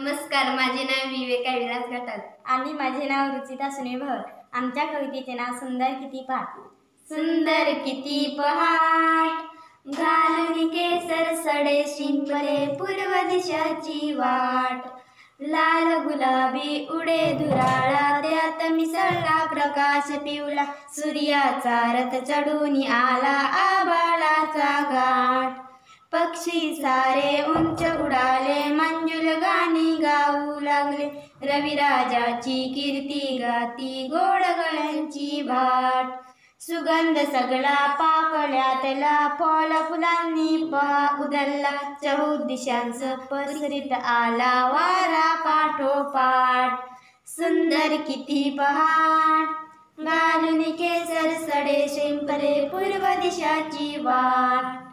नमस्कार माझे नाव विवेका विलास घाटाल आणि माझे नाव रुचिता सुनील भवर आमच्या कवितेचे नाव सुंदर किती पहाट. सुंदर किती पहाट. घालून केसर सडे शिंपले पूर्व दिशाची वाट. लाल गुलाबी उडे धुराळा त्यात मिसळला प्रकाश पिवला सूर्याचा रथ चढून आला आबाळाचा घाट. पक्षी सारे उंच गाणी गाऊ लागले. रविराजाची कीर्ती गाती गोड गळ्यांची भाट. सुगंध सगळा पाकळ्यातला फळ फुलांनी पहा. उदलला चहू दिशांच पसरीत आला वारा पाठोपाठ. सुंदर किती पहाट. घालून केसर सडे शिंपरे पूर्व दिशाची वाट.